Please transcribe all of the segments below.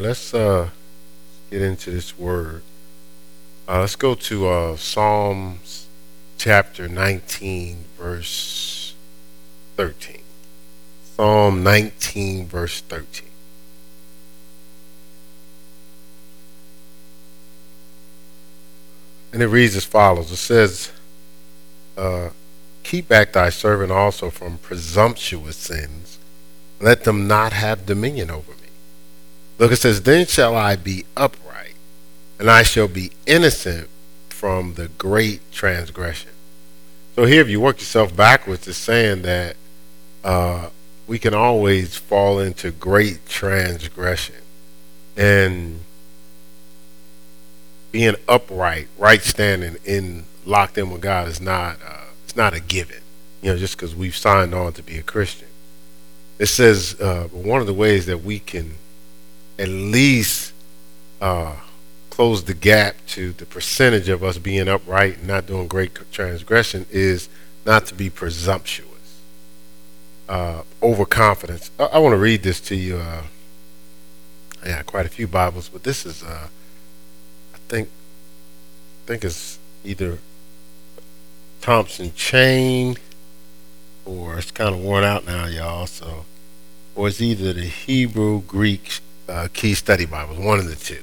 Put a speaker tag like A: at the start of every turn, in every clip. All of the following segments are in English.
A: Let's uh, get into this word. Uh, let's go to uh, Psalms chapter 19, verse 13. Psalm 19, verse 13. And it reads as follows It says, uh, Keep back thy servant also from presumptuous sins. Let them not have dominion over me. Look, it says, Then shall I be upright, and I shall be innocent from the great transgression. So here, if you work yourself backwards, it's saying that uh, we can always fall into great transgression. And being upright, right standing, in locked in with God is not uh, it's not a given. You know, just because we've signed on to be a Christian. It says uh, one of the ways that we can at least uh, close the gap to the percentage of us being upright and not doing great transgression is not to be presumptuous, uh, overconfidence. I, I want to read this to you. Uh, yeah, quite a few Bibles, but this is, uh, I think, I think it's either Thompson Chain or it's kind of worn out now, y'all. So, or it's either the Hebrew Greek uh, Key Study Bibles, one of the two.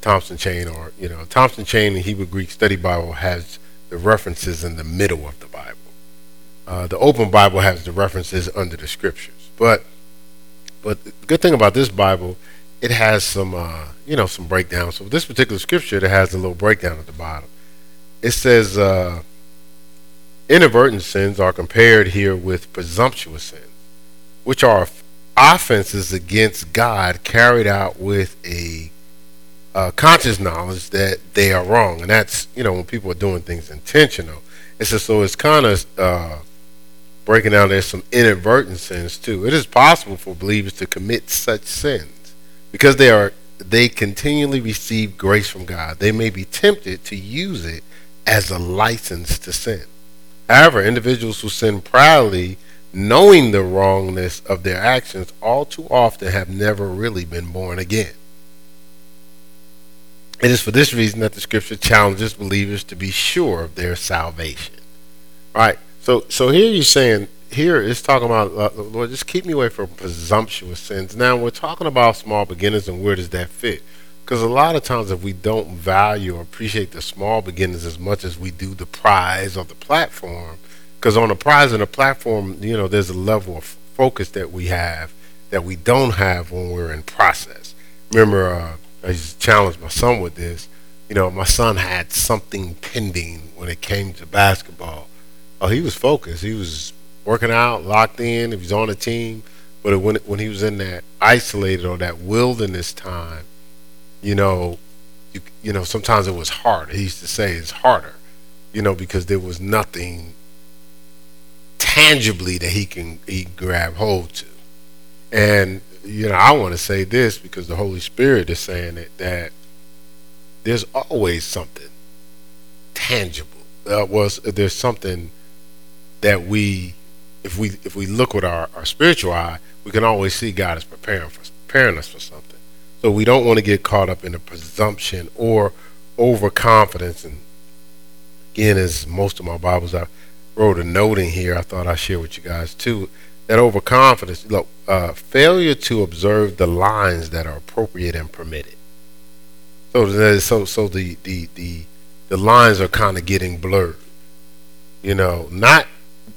A: Thompson Chain, or you know, Thompson Chain and Hebrew Greek Study Bible has the references in the middle of the Bible. Uh, the Open Bible has the references under the Scriptures, but but the good thing about this Bible, it has some uh, you know some breakdown. So this particular scripture, it has a little breakdown at the bottom. It says uh, inadvertent sins are compared here with presumptuous sins, which are offenses against God carried out with a uh, conscious knowledge that they are wrong, and that's you know when people are doing things intentional. It's just so it's kind of uh, breaking down. There's some inadvertent sins too. It is possible for believers to commit such sins because they are they continually receive grace from God. They may be tempted to use it as a license to sin. However, individuals who sin proudly knowing the wrongness of their actions, all too often have never really been born again. It is for this reason that the scripture challenges believers to be sure of their salvation. All right. So, so here you're saying here it's talking about uh, Lord, just keep me away from presumptuous sins. Now we're talking about small beginners, and where does that fit? Because a lot of times, if we don't value or appreciate the small beginners as much as we do the prize or the platform, because on a prize and a platform, you know, there's a level of focus that we have that we don't have when we're in process. Remember, uh, I just challenged my son with this. You know, my son had something pending when it came to basketball. Oh, he was focused. He was working out, locked in. If he's on a team, but when when he was in that isolated or that wilderness time, you know, you, you know, sometimes it was harder. He used to say it's harder, you know, because there was nothing tangibly that he can he grab hold to. And you know, I want to say this because the Holy Spirit is saying it that there's always something tangible. Uh, was there's something that we, if we if we look with our, our spiritual eye, we can always see God is preparing for preparing us for something. So we don't want to get caught up in a presumption or overconfidence. And again, as most of my Bibles are wrote a note in here I thought I'd share with you guys too. That overconfidence, look, uh, failure to observe the lines that are appropriate and permitted. So, so, so the, the, the, the lines are kind of getting blurred. You know, not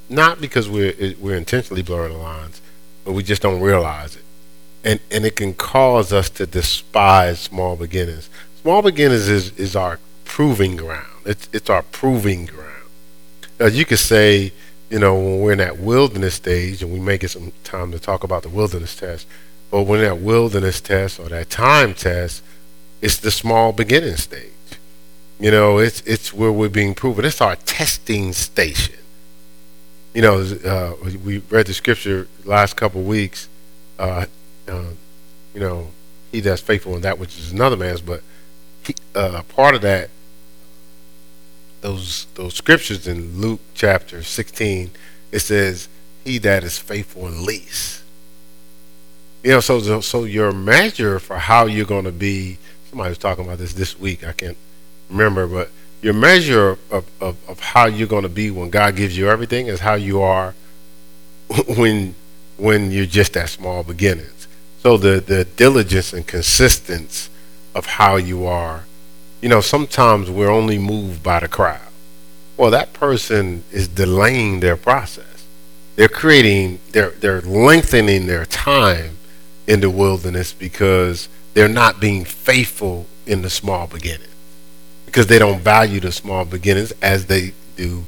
A: not because we're we're intentionally blurring the lines, but we just don't realize it, and and it can cause us to despise small beginners. Small beginners is is our proving ground. It's it's our proving ground as you could say, you know, when we're in that wilderness stage, and we may get some time to talk about the wilderness test, but when that wilderness test or that time test, it's the small beginning stage. You know, it's it's where we're being proven. It's our testing station. You know, uh, we read the scripture last couple weeks. Uh, uh, you know, he that's faithful in that which is another man's, but he, uh, part of that those those scriptures in Luke chapter 16, it says, "He that is faithful in least You know, so so your measure for how you're going to be. Somebody was talking about this this week. I can't remember, but your measure of, of, of how you're going to be when God gives you everything is how you are when when you're just at small beginnings. So the the diligence and consistency of how you are. You know, sometimes we're only moved by the crowd. Well, that person is delaying their process. They're creating, they're they're lengthening their time in the wilderness because they're not being faithful in the small beginning because they don't value the small beginnings as they do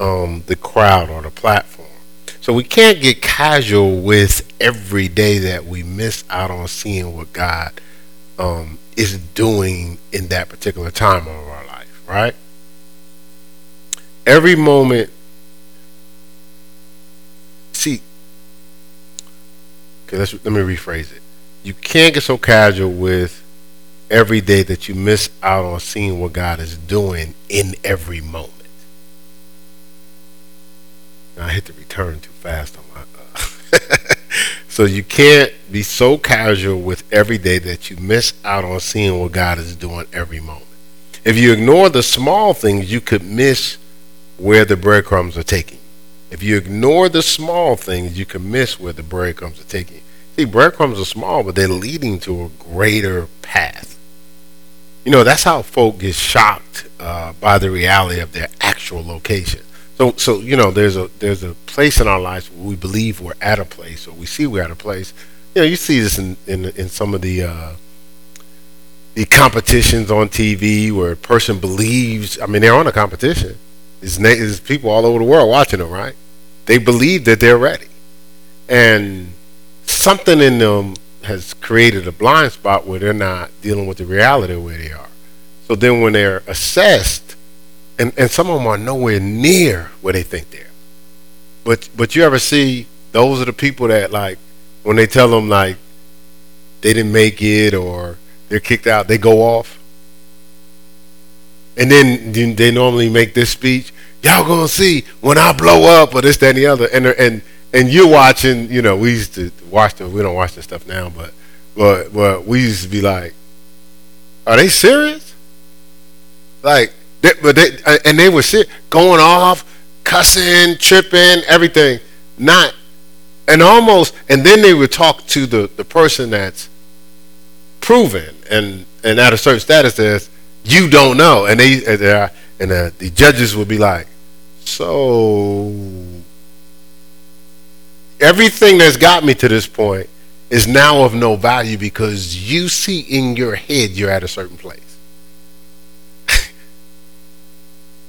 A: um, the crowd or the platform. So we can't get casual with every day that we miss out on seeing what God um, is doing in that particular time of our life, right? Every moment. See, okay, let's let me rephrase it. You can't get so casual with every day that you miss out on seeing what God is doing in every moment. Now, I hit the return too fast so you can't be so casual with every day that you miss out on seeing what God is doing every moment. If you ignore the small things, you could miss where the breadcrumbs are taking. If you ignore the small things, you can miss where the breadcrumbs are taking. See, breadcrumbs are small, but they're leading to a greater path. You know, that's how folk get shocked uh, by the reality of their actual location. So, so you know, there's a there's a place in our lives where we believe we're at a place, or we see we're at a place. You know, you see this in in, in some of the uh, the competitions on TV where a person believes. I mean, they're on a competition there's, people all over the world watching them, right? They believe that they're ready. And something in them has created a blind spot where they're not dealing with the reality of where they are. So then when they're assessed, and, and some of them are nowhere near where they think they're. But but you ever see those are the people that like when they tell them like they didn't make it or they're kicked out, they go off. And then they normally make this speech. Y'all gonna see when I blow up or this, that, and the other. And and and you're watching. You know, we used to watch them. We don't watch this stuff now, but but but we used to be like, are they serious? Like, they, but they and they were sit, going off, cussing, tripping, everything. Not and almost and then they would talk to the the person that's proven and and at a certain status as you don't know. And they and, uh, and uh, the judges would be like, so everything that's got me to this point is now of no value because you see in your head you're at a certain place.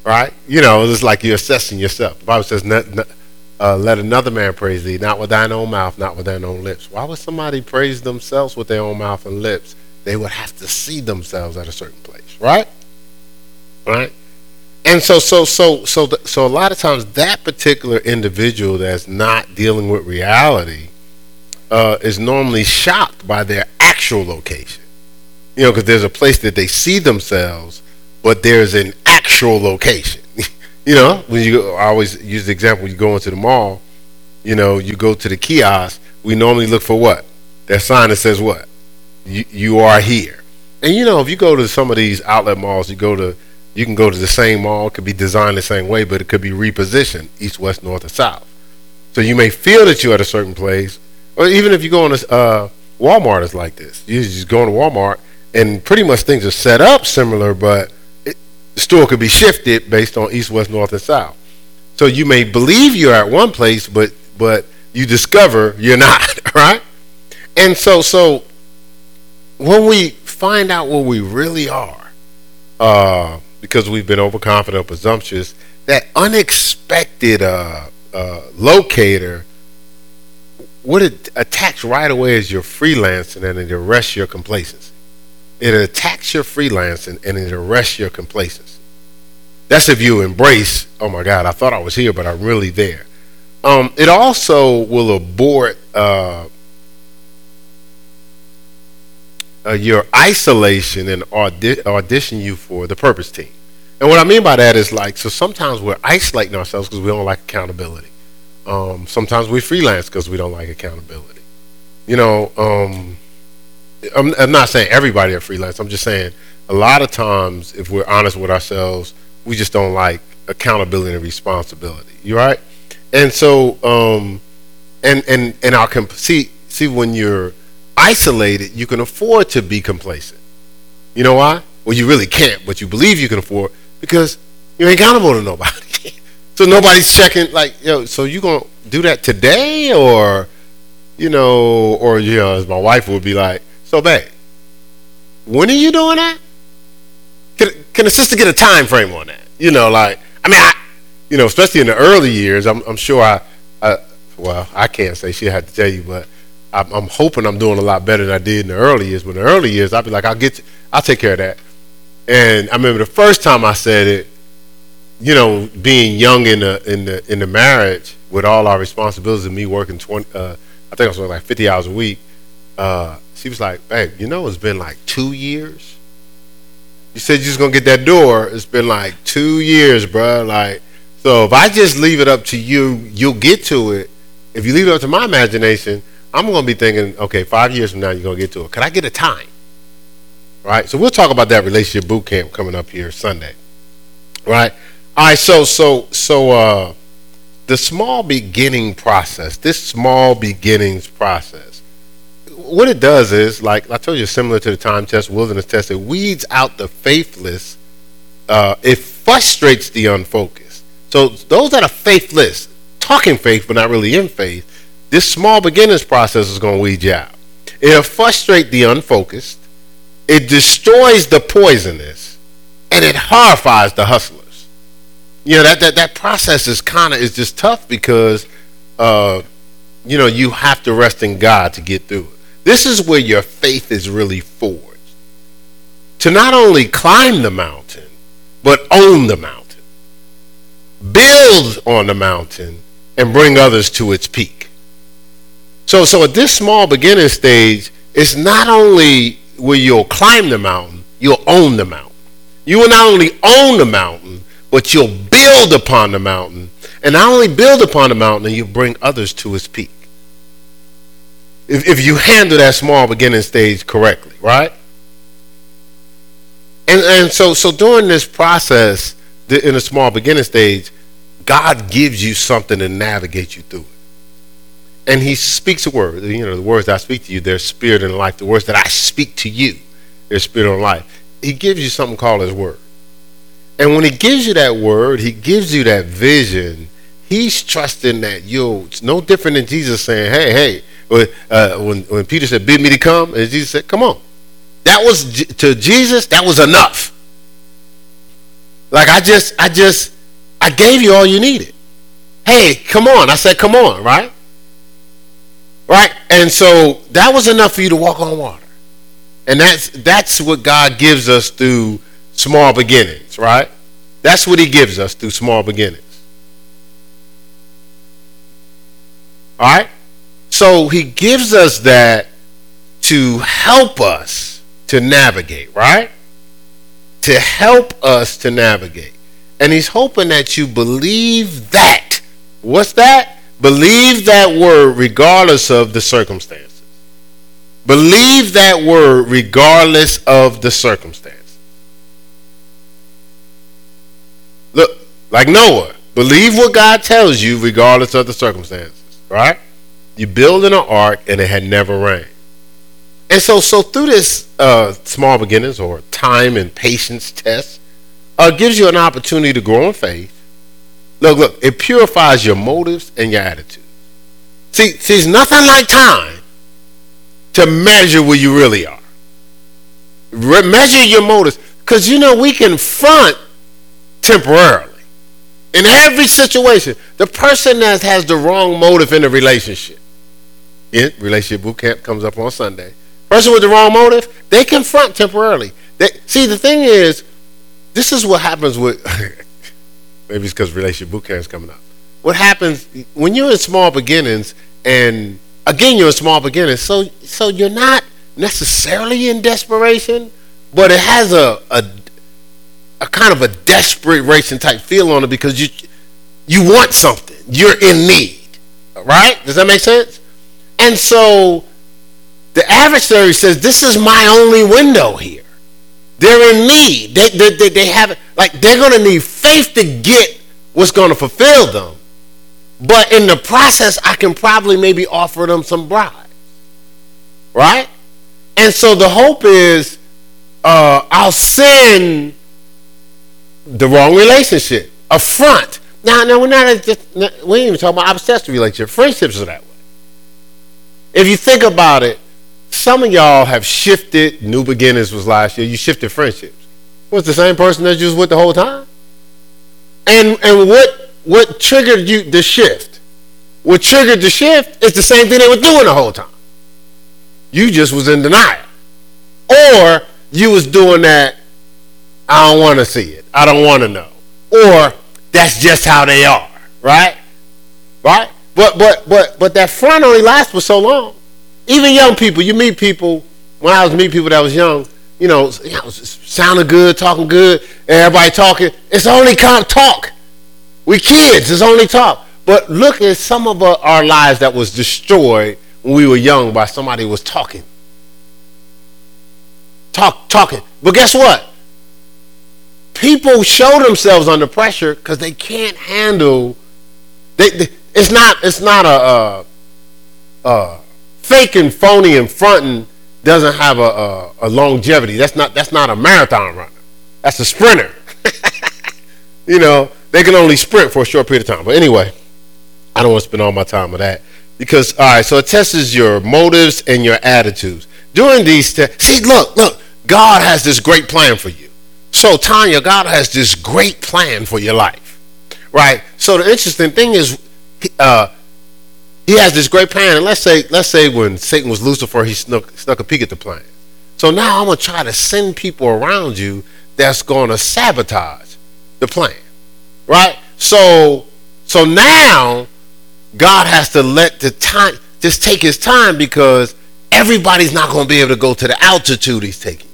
A: Right? You know, it's like you're assessing yourself. The Bible says, uh, let another man praise thee, not with thine own mouth, not with thine own lips. Why would somebody praise themselves with their own mouth and lips? They would have to see themselves at a certain place right? Right? And so, so, so, so, so, a lot of times that particular individual that's not dealing with reality uh, is normally shocked by their actual location. You know, because there's a place that they see themselves, but there's an actual location. you know, when you I always use the example: when you go into the mall, you know, you go to the kiosk. We normally look for what? That sign that says what? You, you are here. And you know, if you go to some of these outlet malls, you go to you can go to the same mall, it could be designed the same way, but it could be repositioned east, west, north, or south. So you may feel that you're at a certain place, or even if you go on a uh, Walmart is like this. You just go to Walmart, and pretty much things are set up similar, but the store could be shifted based on east, west, north, and south. So you may believe you're at one place, but but you discover you're not, right? And so so when we find out what we really are, uh, because we've been overconfident, or presumptuous, that unexpected uh, uh, locator, what it attacks right away is your freelancing and it arrests your complacency. It attacks your freelancing and it arrests your complacency. That's if you embrace, oh my God, I thought I was here, but I'm really there. Um, it also will abort uh, uh, your isolation and audi- audition you for the purpose team. And what I mean by that is like, so sometimes we're isolating ourselves because we don't like accountability. Um, sometimes we freelance because we don't like accountability. you know, um, I'm, I'm not saying everybody are freelance. I'm just saying a lot of times, if we're honest with ourselves, we just don't like accountability and responsibility. You right? And so, um, and and and I can see see when you're isolated, you can afford to be complacent. You know why? Well, you really can't, but you believe you can afford because you ain't accountable to nobody. so nobody's checking. Like, yo, so you gonna do that today, or you know, or you know, as my wife would be like, so babe, when are you doing that? Can, can a sister get a time frame on that? You know, like, I mean, I, you know, especially in the early years, I'm, I'm sure I, I, well, I can't say she had to tell you, but I'm, I'm, hoping I'm doing a lot better than I did in the early years. But in the early years, I'd be like, I'll get, I'll take care of that. And I remember the first time I said it, you know, being young in the in the in the marriage with all our responsibilities and me working twenty, uh, I think I was working like fifty hours a week. Uh, she was like, "Babe, you know, it's been like two years. You said you're just gonna get that door. It's been like two years, bro. Like, so if I just leave it up to you, you'll get to it. If you leave it up to my imagination, I'm gonna be thinking, okay, five years from now, you're gonna get to it. Could I get a time? Right. So we'll talk about that relationship boot camp coming up here Sunday. Right. All right. So so so uh, the small beginning process. This small beginnings process. What it does is, like I told you, similar to the time test, wilderness test. It weeds out the faithless. Uh, it frustrates the unfocused. So those that are faithless, talking faith but not really in faith, this small beginnings process is going to weed you out. It'll frustrate the unfocused. It destroys the poisonous, and it horrifies the hustlers. You know that that, that process is kind of is just tough because, uh, you know, you have to rest in God to get through it. This is where your faith is really forged. To not only climb the mountain, but own the mountain, build on the mountain, and bring others to its peak. So, so at this small beginning stage, it's not only where you'll climb the mountain, you'll own the mountain. You will not only own the mountain, but you'll build upon the mountain. And not only build upon the mountain, you bring others to its peak. If, if you handle that small beginning stage correctly, right? And, and so, so during this process, in a small beginning stage, God gives you something to navigate you through it and he speaks a word. You know, the words I speak to you, they're spirit and life. The words that I speak to you, they're spirit and life. He gives you something called his word. And when he gives you that word, he gives you that vision. He's trusting that you'll. It's no different than Jesus saying, "Hey, hey." Uh, when when Peter said, "Bid me to come," and Jesus said, "Come on." That was to Jesus. That was enough. Like I just, I just, I gave you all you needed. Hey, come on. I said, "Come on," right? Right? And so that was enough for you to walk on water. And that's that's what God gives us through small beginnings, right? That's what he gives us through small beginnings. All right? So he gives us that to help us to navigate, right? To help us to navigate. And he's hoping that you believe that. What's that? Believe that word regardless of the circumstances. Believe that word regardless of the circumstance. Look, like Noah, believe what God tells you regardless of the circumstances, right? You build an ark and it had never rained. And so, so through this uh, small beginnings or time and patience test, uh, gives you an opportunity to grow in faith Look, look, it purifies your motives and your attitude. See, see, it's nothing like time to measure where you really are. Re- measure your motives. Because, you know, we can front temporarily. In every situation, the person that has the wrong motive in a relationship, in relationship boot camp comes up on Sunday. Person with the wrong motive, they confront temporarily. They, see, the thing is, this is what happens with Maybe it's because relationship boot camp is coming up. What happens when you're in small beginnings, and again you're in small beginnings, so so you're not necessarily in desperation, but it has a a, a kind of a desperation type feel on it because you you want something, you're in need, right? Does that make sense? And so the adversary says, This is my only window here. They're in need. They, they, they, they have, like, they're going to need faith to get what's going to fulfill them. But in the process, I can probably maybe offer them some bribes. Right? And so the hope is uh, I'll send the wrong relationship, a front. Now, now we're not just, we ain't even talking about obsessive relationship. Friendships are that way. If you think about it, some of y'all have shifted. New beginnings was last year. You shifted friendships. Was the same person that you was with the whole time? And and what what triggered you the shift? What triggered the shift is the same thing they were doing the whole time. You just was in denial, or you was doing that. I don't want to see it. I don't want to know. Or that's just how they are, right? Right? But but but but that front only lasts for so long. Even young people, you meet people. When I was meeting people that was young, you know, you know sounding good, talking good, everybody talking. It's only talk. We kids. It's only talk. But look at some of our lives that was destroyed when we were young by somebody was talking. Talk, talking. But guess what? People show themselves under pressure because they can't handle. They, they, it's not. It's not a, a, a faking, phony, and fronting doesn't have a, a, a, longevity. That's not that's not a marathon runner. That's a sprinter. you know, they can only sprint for a short period of time. But anyway, I don't want to spend all my time on that because all right. So it tests your motives and your attitudes during these tests. See, look, look. God has this great plan for you. So Tanya, God has this great plan for your life, right? So the interesting thing is, uh, he has this great plan. And let's say, let's say when Satan was Lucifer, he snuck, snuck a peek at the plan. So now I'm gonna try to send people around you that's gonna sabotage the plan. Right? So so now God has to let the time just take his time because everybody's not gonna be able to go to the altitude he's taking.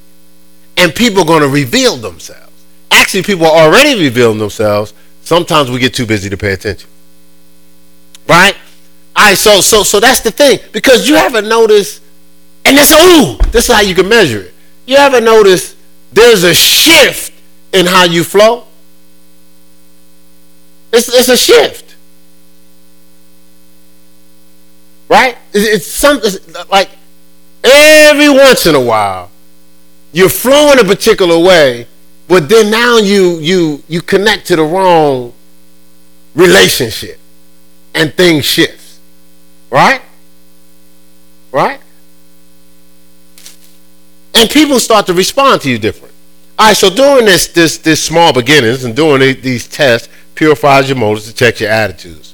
A: And people are gonna reveal themselves. Actually, people are already revealing themselves. Sometimes we get too busy to pay attention. Right? All right, so so so that's the thing because you haven't noticed, and that's ooh, this is how you can measure it. You haven't noticed there's a shift in how you flow. It's it's a shift, right? It's, it's something like every once in a while you're flowing a particular way, but then now you you you connect to the wrong relationship, and things shift. Right? Right? And people start to respond to you different. All right, so doing this, this, this small beginnings and doing these tests purifies your motives to check your attitudes.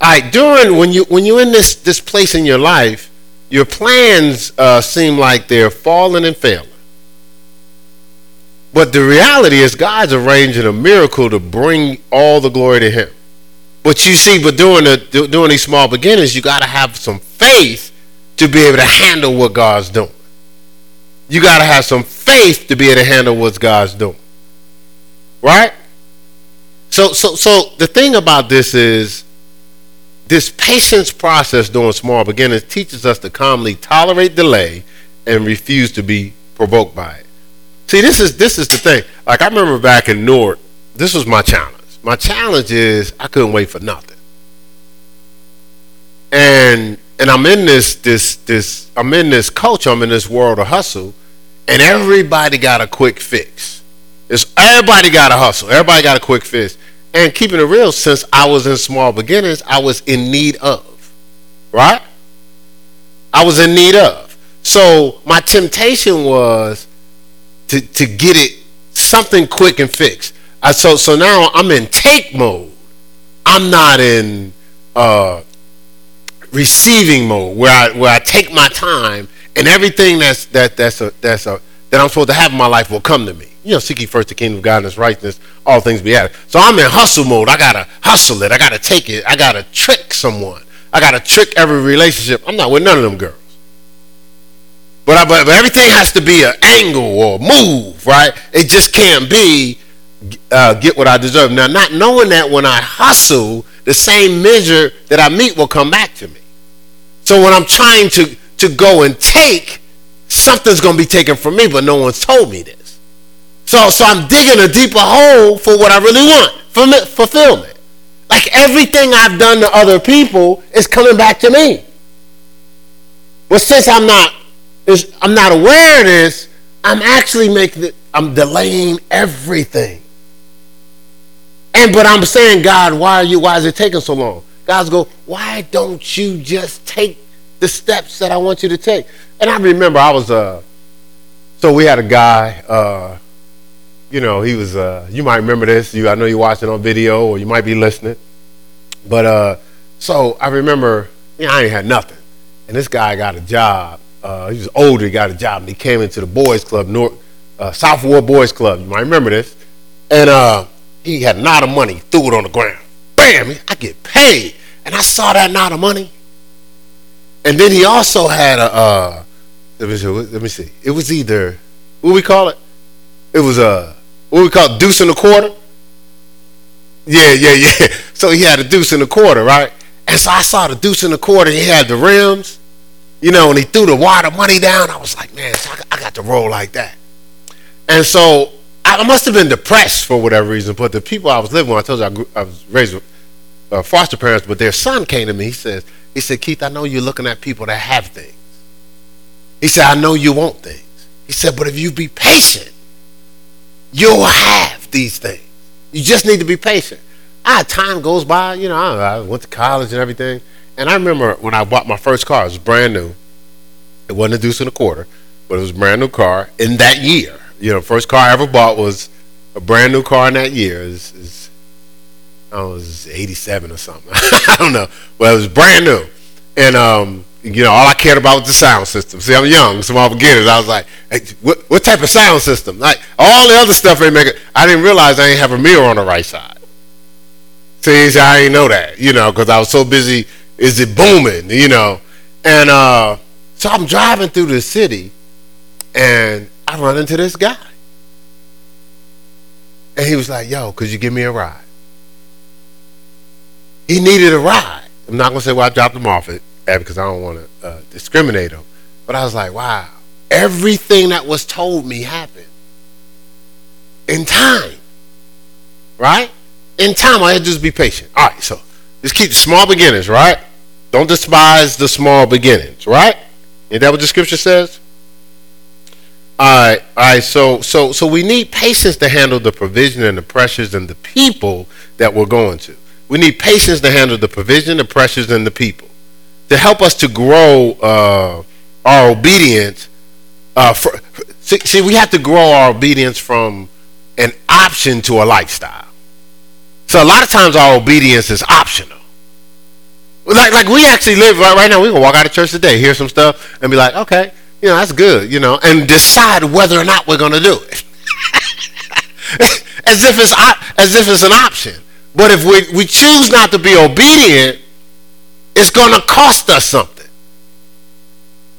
A: All right, during when you when you're in this this place in your life, your plans uh, seem like they're falling and failing. But the reality is, God's arranging a miracle to bring all the glory to Him. But you see, but doing the doing these small beginnings, you got to have some faith to be able to handle what God's doing. You got to have some faith to be able to handle what God's doing. Right? So so so the thing about this is this patience process during small beginnings teaches us to calmly tolerate delay and refuse to be provoked by it. See, this is this is the thing. Like I remember back in Newark, this was my challenge. My challenge is I couldn't wait for nothing. And and I'm in this this this I'm in this culture, I'm in this world of hustle, and everybody got a quick fix. It's everybody got a hustle. Everybody got a quick fix. And keeping it real, since I was in small beginnings, I was in need of. Right? I was in need of. So my temptation was to, to get it something quick and fixed. I, so so now I'm in take mode. I'm not in uh, receiving mode where I where I take my time and everything that's that that's a that's a that I'm supposed to have in my life will come to me. You know, seek ye first the kingdom of God and his righteousness, all things be added. So I'm in hustle mode. I gotta hustle it. I gotta take it. I gotta trick someone. I gotta trick every relationship. I'm not with none of them girls. But, I, but, but everything has to be an angle or move, right? It just can't be uh, get what I deserve. Now, not knowing that when I hustle, the same measure that I meet will come back to me. So when I'm trying to to go and take, something's going to be taken from me, but no one's told me this. So, so I'm digging a deeper hole for what I really want, fulfillment. Like everything I've done to other people is coming back to me. But since I'm not, I'm not aware of this, I'm actually making it, I'm delaying everything. And but I'm saying, God, why are you? Why is it taking so long? God's go, why don't you just take the steps that I want you to take? And I remember I was uh, so we had a guy, uh, you know, he was uh, you might remember this. You I know you're watching on video or you might be listening, but uh, so I remember, you know, I ain't had nothing, and this guy got a job. Uh, he was older, he got a job, and he came into the boys' club, North uh, South Ward Boys Club. You might remember this, and uh he had a knot of money, threw it on the ground. Bam! I get paid. And I saw that knot of money. And then he also had a, uh, let, me see, let me see. It was either, what we call it? It was a, what we call it, deuce and a quarter? Yeah, yeah, yeah. So he had a deuce and a quarter, right? And so I saw the deuce and a quarter. He had the rims, you know, and he threw the wad of money down. I was like, man, so I got to roll like that. And so I must have been depressed for whatever reason, but the people I was living with, I told you I, grew, I was raised with uh, foster parents, but their son came to me. He says, he said, Keith, I know you're looking at people that have things. He said, I know you want things. He said, but if you be patient, you'll have these things. You just need to be patient. Ah, time goes by, you know, I, went to college and everything. And I remember when I bought my first car, it was brand new. It wasn't a deuce and a quarter, but it was a brand new car in that year you know, first car I ever bought was a brand new car in that year. Is is I don't know, it was '87 or something. I don't know. Well, it was brand new, and um, you know, all I cared about was the sound system. See, I'm young, so I'm beginners. I was like, hey, what, what type of sound system? Like all the other stuff ain't making. I didn't realize I ain't have a mirror on the right side. See, I didn't know that, you know, because I was so busy. Is it booming, you know? And uh, so I'm driving through the city, and I run into this guy. And he was like, yo, could you give me a ride? He needed a ride. I'm not going to say why I dropped him off it because I don't want to uh, discriminate him. But I was like, wow, everything that was told me happened in time. Right? In time, I had to just be patient. All right, so just keep the small beginnings, right? Don't despise the small beginnings, right? Is that what the scripture says? All right, all right. So, so, so we need patience to handle the provision and the pressures and the people that we're going to. We need patience to handle the provision, the pressures, and the people to help us to grow uh, our obedience. Uh, for, see, see, we have to grow our obedience from an option to a lifestyle. So a lot of times our obedience is optional. Like, like we actually live right, right now. We can walk out of church today, hear some stuff, and be like, okay, you know, that's good, you know, and decide whether or not we're going to do it. as if it's as if it's an option. But if we, we choose not to be obedient, it's going to cost us something.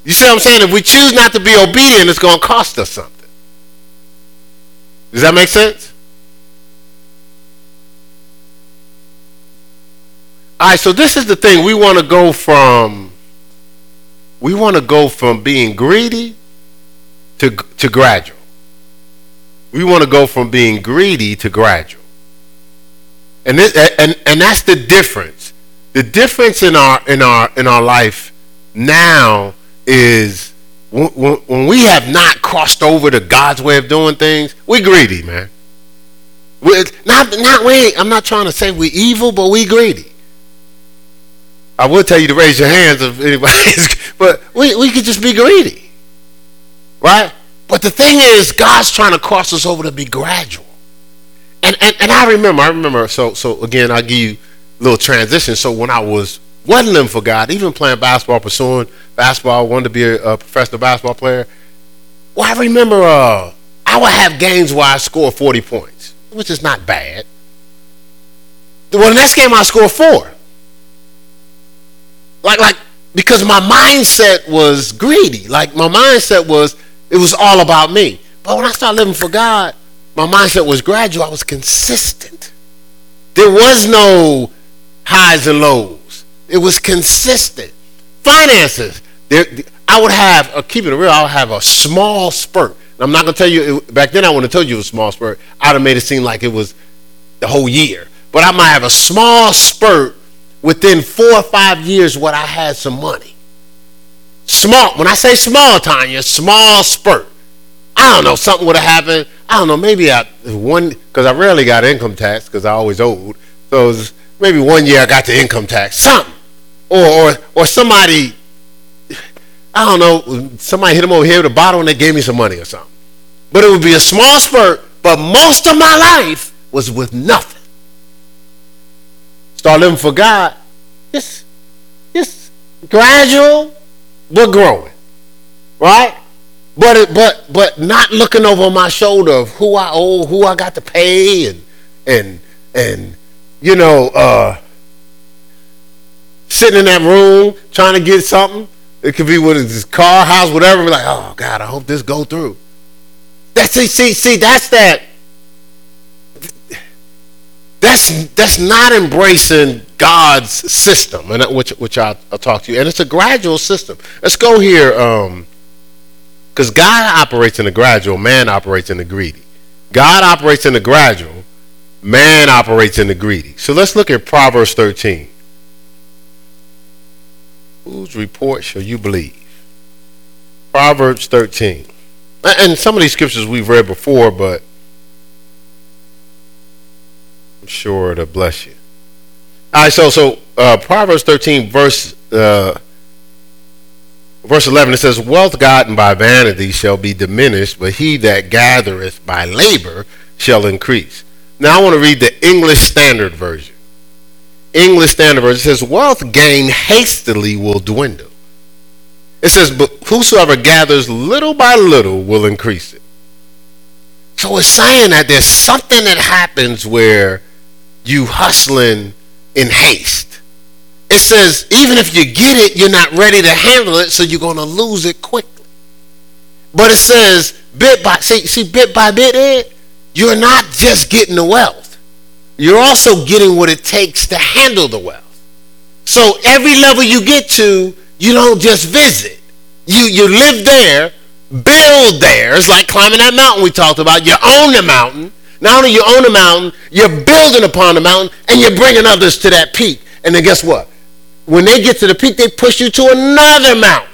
A: You see what I'm saying? If we choose not to be obedient, it's going to cost us something. Does that make sense? All right, so this is the thing. We want to go from we want to go from being greedy to, to gradual. We want to go from being greedy to gradual. And, this, and, and that's the difference. The difference in our, in our, in our life now is when, when we have not crossed over to God's way of doing things, we're greedy, man. We're, not, not we, I'm not trying to say we're evil, but we greedy. I will tell you to raise your hands if anybody is, but we, we could just be greedy. Right? But the thing is, God's trying to cross us over to be gradual. And, and, and I remember, I remember, so, so again, I'll give you a little transition. So when I was wasn't for God, even playing basketball, pursuing basketball, wanted to be a, a professional basketball player, well, I remember uh, I would have games where I score 40 points, which is not bad. Well, the next game I scored four. Like, like, because my mindset was greedy. Like, my mindset was, it was all about me. But when I started living for God, my mindset was gradual. I was consistent. There was no highs and lows. It was consistent. Finances. There, I would have, uh, keeping it real, I would have a small spurt. I'm not going to tell you, it, back then I wouldn't have told you it was a small spurt. I'd have made it seem like it was the whole year. But I might have a small spurt within four or five years what I had some money. Small, when I say small, Tanya, small spurt. I don't know, something would have happened. I don't know, maybe I, one, because I rarely got income tax because I always owed. So maybe one year I got the income tax, something. Or, or, or somebody, I don't know, somebody hit them over here with a bottle and they gave me some money or something. But it would be a small spurt, but most of my life was with nothing. Start living for God. It's, it's gradual, but growing. Right? But it, but but not looking over my shoulder of who I owe, who I got to pay, and and and you know, uh, sitting in that room trying to get something. It could be with his car, house, whatever. Be like, oh God, I hope this go through. That's see, see, see, that's that. That's that's not embracing God's system, and which which I'll, I'll, talk to you. And it's a gradual system. Let's go here, because um, God operates in the gradual, man operates in the greedy. God operates in the gradual, man operates in the greedy. So let's look at Proverbs 13. Whose report shall you believe? Proverbs 13. And some of these scriptures we've read before, but I'm sure to bless you. All right, so so uh, Proverbs 13, verse uh, verse 11, it says, "Wealth gotten by vanity shall be diminished, but he that gathereth by labor shall increase." Now I want to read the English Standard Version. English Standard Version says, "Wealth gained hastily will dwindle." It says, But whosoever gathers little by little will increase it. So it's saying that there's something that happens where you hustling in haste. It says, even if you get it, you're not ready to handle it, so you're going to lose it quickly. But it says, bit by, see, see bit by bit, Ed, you're not just getting the wealth. You're also getting what it takes to handle the wealth. So every level you get to, you don't just visit. You you live there, build there. It's like climbing that mountain we talked about. You own the mountain. Not only you own the mountain, you're building upon the mountain, and you're bringing others to that peak. And then guess what? When they get to the peak, they push you to another mountain.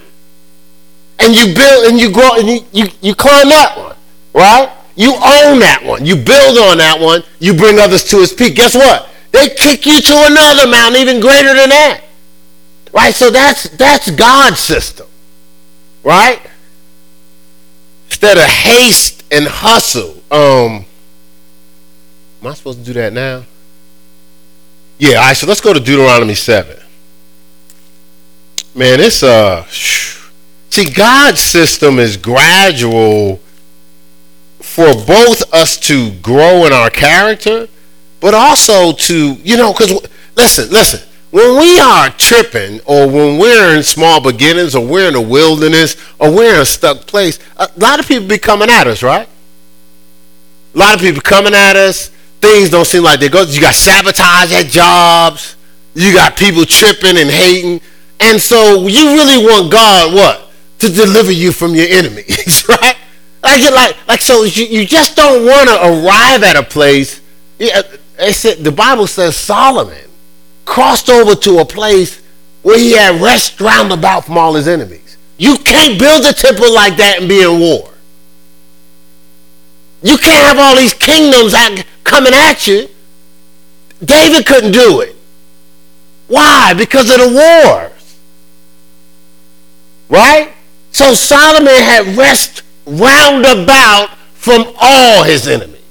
A: And you build and you grow and you, you, you climb that one, right? You own that one. You build on that one. You bring others to its peak. Guess what? They kick you to another mountain even greater than that. Right? So that's that's God's system. Right? Instead of haste and hustle. Um Am I supposed to do that now? Yeah, all right, so let's go to Deuteronomy 7. Man, it's uh see God's system is gradual for both us to grow in our character, but also to, you know, because listen, listen, when we are tripping or when we're in small beginnings or we're in a wilderness or we're in a stuck place, a lot of people be coming at us, right? A lot of people coming at us. Things don't seem like they go. You got sabotage at jobs. You got people tripping and hating. And so you really want God what? To deliver you from your enemies, right? Like, like, like so you, you just don't want to arrive at a place. Yeah, it said, the Bible says Solomon crossed over to a place where he had rest round about from all his enemies. You can't build a temple like that and be in war. You can't have all these kingdoms coming at you. David couldn't do it. Why? Because of the wars. Right? So Solomon had rest round about from all his enemies.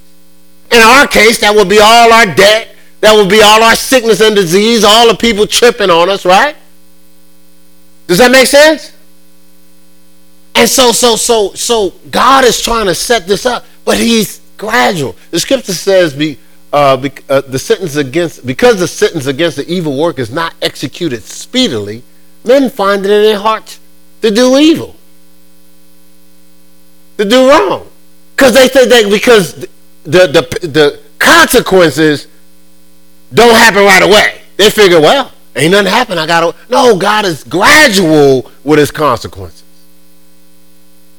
A: In our case, that would be all our debt, that would be all our sickness and disease, all the people tripping on us, right? Does that make sense? And so, so, so, so God is trying to set this up, but He's gradual. The Scripture says, "Be uh, be, uh, the sentence against because the sentence against the evil work is not executed speedily, men find it in their hearts to do evil, to do wrong, because they think that because the the the consequences don't happen right away. They figure, well, ain't nothing happen. I got to. No, God is gradual with his consequences.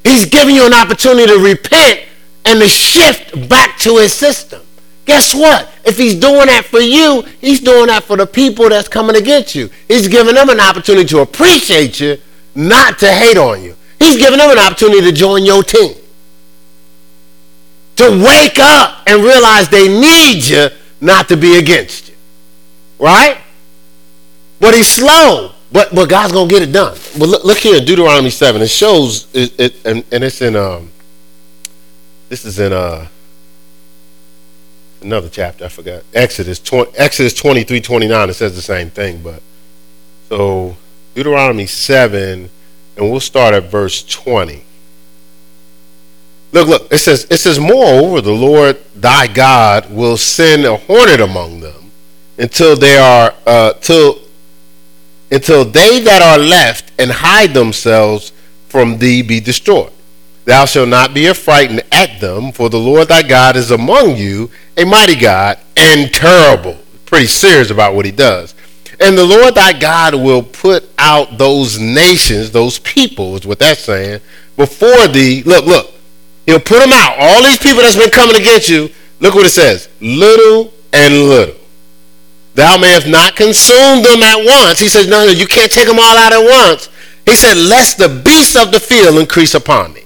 A: He's giving you an opportunity to repent and to shift back to his system. Guess what? If he's doing that for you, he's doing that for the people that's coming against you. He's giving them an opportunity to appreciate you, not to hate on you. He's giving them an opportunity to join your team. To wake up and realize they need you, not to be against you. Right? But he's slow. But but God's gonna get it done. But look, look here in Deuteronomy seven. It shows it, it and, and it's in um this is in uh another chapter, I forgot. Exodus 20, Exodus 23, 29, it says the same thing, but so Deuteronomy 7, and we'll start at verse 20. Look, look, it says, it says, Moreover, the Lord thy God will send a hornet among them until they are uh till until they that are left and hide themselves from thee be destroyed. Thou shalt not be affrighted at them, for the Lord thy God is among you, a mighty God and terrible. Pretty serious about what he does. And the Lord thy God will put out those nations, those people, is what that's saying, before thee. Look, look. He'll put them out. All these people that's been coming against you, look what it says. Little and little. Thou mayest not consume them at once. He says, no, no, you can't take them all out at once. He said, lest the beasts of the field increase upon thee.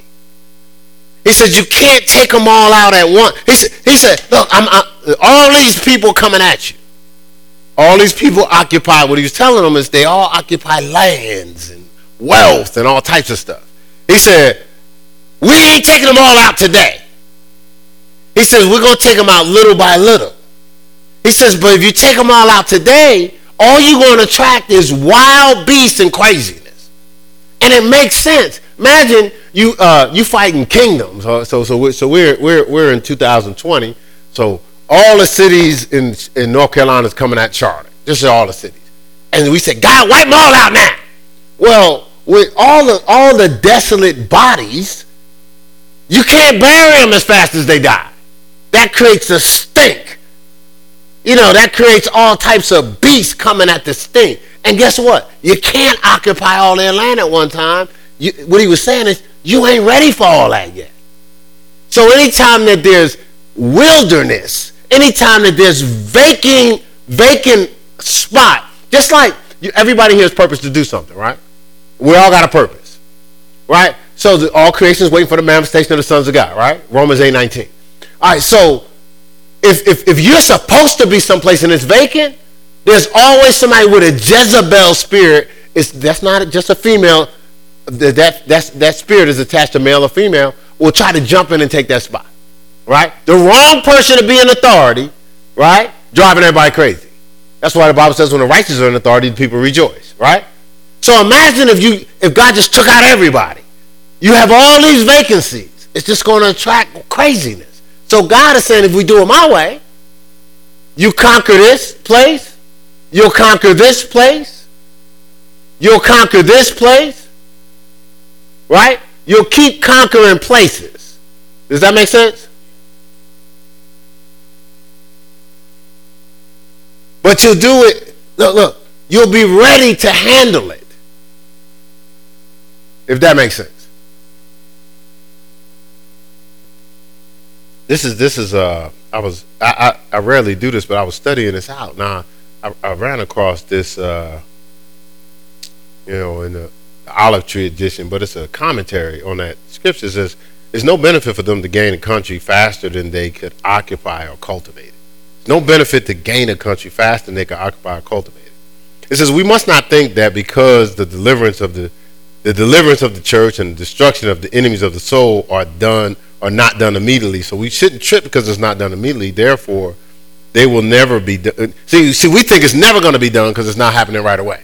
A: He said, you can't take them all out at once. He said, he said look, I'm, I, all these people coming at you. All these people occupy, what he was telling them is they all occupy lands and wealth and all types of stuff. He said, we ain't taking them all out today. He says, we're going to take them out little by little. He says, but if you take them all out today, all you're going to attract is wild beasts and craziness. And it makes sense. Imagine you uh, you fighting kingdoms. So so we're, so we're we're we're in 2020. So all the cities in in North Carolina is coming at Charlotte. This is all the cities, and we said, God, wipe them all out now. Well, with all the all the desolate bodies, you can't bury them as fast as they die. That creates a stink. You know, that creates all types of beasts coming at the stink. And guess what? You can't occupy all their land at one time. You, what he was saying is, you ain't ready for all that yet. So anytime that there's wilderness, anytime that there's vacant, vacant spot, just like you, everybody here has purpose to do something, right? We all got a purpose, right? So the, all creation is waiting for the manifestation of the sons of God, right? Romans 8, 19. All right, so if, if, if you're supposed to be someplace and it's vacant, there's always somebody with a Jezebel spirit. It's, that's not just a female. That, that, that spirit is attached to male or female. Will try to jump in and take that spot. Right? The wrong person to be in authority, right? Driving everybody crazy. That's why the Bible says when the righteous are in authority, the people rejoice. Right? So imagine if you if God just took out everybody. You have all these vacancies. It's just going to attract craziness. So God is saying, if we do it my way, you conquer this place, you'll conquer this place, you'll conquer this place, right? You'll keep conquering places. Does that make sense? But you'll do it, look, look, you'll be ready to handle it. If that makes sense. this is this is uh I was I, I, I rarely do this, but I was studying this out. Now I, I ran across this uh you know in the, olive tree edition, but it's a commentary on that scripture. Says there's no benefit for them to gain a country faster than they could occupy or cultivate it. no benefit to gain a country faster than they could occupy or cultivate it. It says we must not think that because the deliverance of the the deliverance of the church and the destruction of the enemies of the soul are done are not done immediately. So we shouldn't trip because it's not done immediately. Therefore, they will never be done. See, see, we think it's never going to be done because it's not happening right away.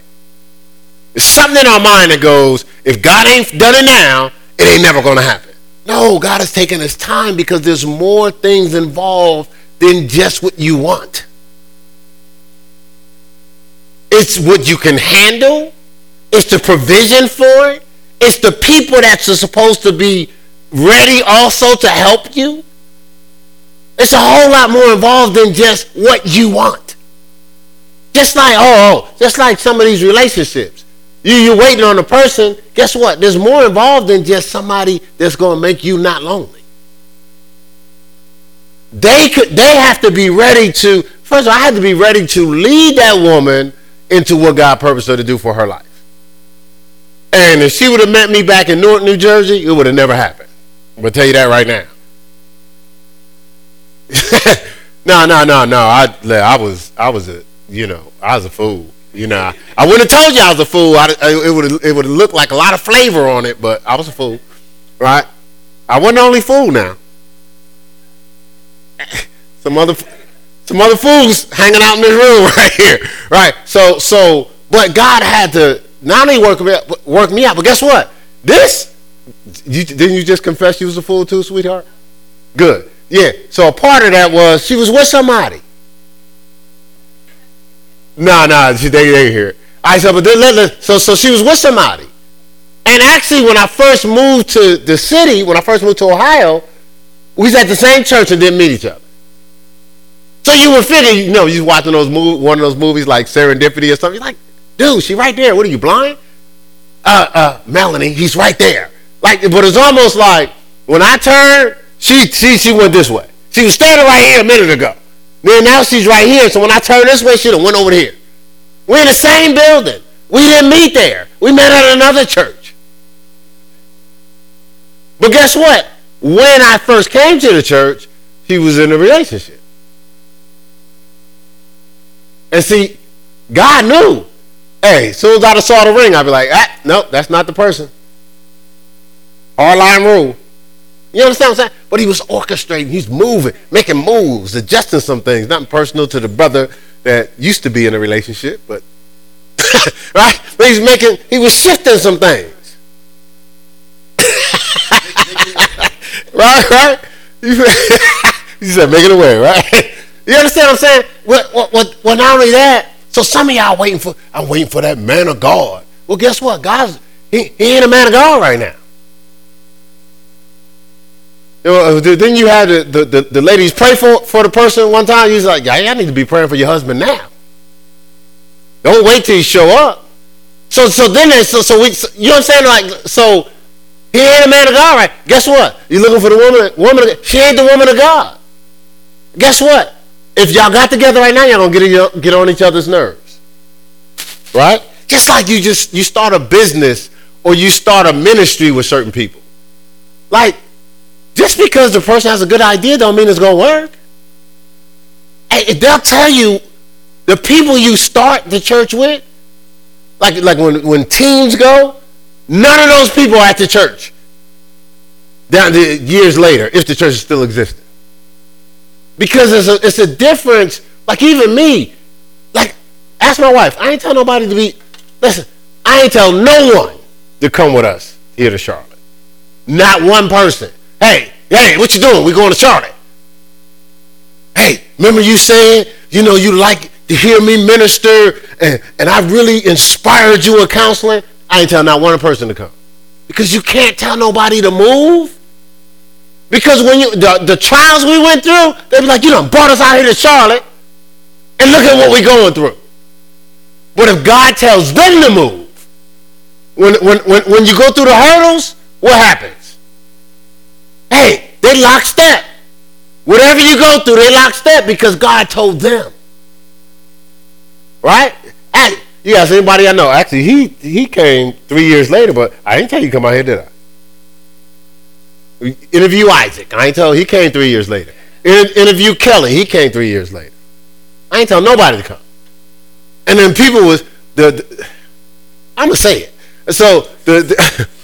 A: There's something in our mind that goes, if God ain't done it now, it ain't never going to happen. No, God is taking his time because there's more things involved than just what you want. It's what you can handle. It's the provision for it. It's the people that's supposed to be ready also to help you. It's a whole lot more involved than just what you want. Just like, oh, oh, just like some of these relationships. You you waiting on a person. Guess what? There's more involved than just somebody that's going to make you not lonely. They could. They have to be ready to. First of all, I had to be ready to lead that woman into what God purposed her to do for her life. And if she would have met me back in Newark, New Jersey, it would have never happened. I'm gonna tell you that right now. no, no, no, no. I, I was, I was a, you know, I was a fool. You know, I, wouldn't have told you I was a fool. I, it would, it would looked like a lot of flavor on it, but I was a fool, right? I wasn't the only fool now. some other, some other fools hanging out in this room right here, right? So, so, but God had to not only work me, work me out, but guess what? This, you, didn't you just confess you was a fool too, sweetheart? Good. Yeah. So a part of that was she was with somebody. No, no, they they here. I said, but then, let, let, so so she was with somebody. And actually, when I first moved to the city, when I first moved to Ohio, we was at the same church and didn't meet each other. So you would figure, you know, you watching those mov- one of those movies like Serendipity or something. You're like, dude, she right there. What are you blind? Uh, uh, Melanie, he's right there. Like, but it's almost like when I turned, she she she went this way. She was standing right here a minute ago. Then now she's right here. So when I turn this way, she'd have went over here. We're in the same building. We didn't meet there. We met at another church. But guess what? When I first came to the church, she was in a relationship. And see, God knew. Hey, as soon as I saw the ring, I'd be like, ah, nope, that's not the person. Hard line rule. You understand what I'm saying? But he was orchestrating, he's moving, making moves, adjusting some things. Not personal to the brother that used to be in a relationship, but right? But he's making, he was shifting some things. right, right? he said, make it away, right? You understand what I'm saying? Well, well, well, not only that, so some of y'all waiting for, I'm waiting for that man of God. Well, guess what? God's, he, he ain't a man of God right now. Uh, then you had the, the, the, the, ladies pray for, for the person one time. He's like, yeah, I need to be praying for your husband now. Don't wait till he show up. So so then so so we so, you know what I'm saying? Like so he ain't a man of God, right? Guess what? You looking for the woman woman she ain't the woman of God. Guess what? If y'all got together right now, y'all gonna get get on each other's nerves. Right? Just like you just you start a business or you start a ministry with certain people. Like just because the person has a good idea don't mean it's going to work. And they'll tell you the people you start the church with, like, like when, when teams go, none of those people are at the church down to years later if the church is still existing. Because it's a, it's a difference. Like even me, like ask my wife. I ain't tell nobody to be. Listen, I ain't tell no one to come with us here to Charlotte. Not one person. Hey, hey, what you doing? We going to Charlotte. Hey, remember you saying, you know, you like to hear me minister and, and I really inspired you with counseling? I ain't telling not one person to come. Because you can't tell nobody to move. Because when you the, the trials we went through, they be like, you done brought us out here to Charlotte, and look at what we going through. But if God tells them to move, when, when, when, when you go through the hurdles, what happens? Hey, they lock step. Whatever you go through, they lock step because God told them. Right? And you ask anybody I know. Actually, he he came three years later, but I didn't tell you to come out here, did I? Interview Isaac. I ain't tell he came three years later. interview Kelly. He came three years later. I ain't tell nobody to come. And then people was the, the I'm gonna say it. So the, the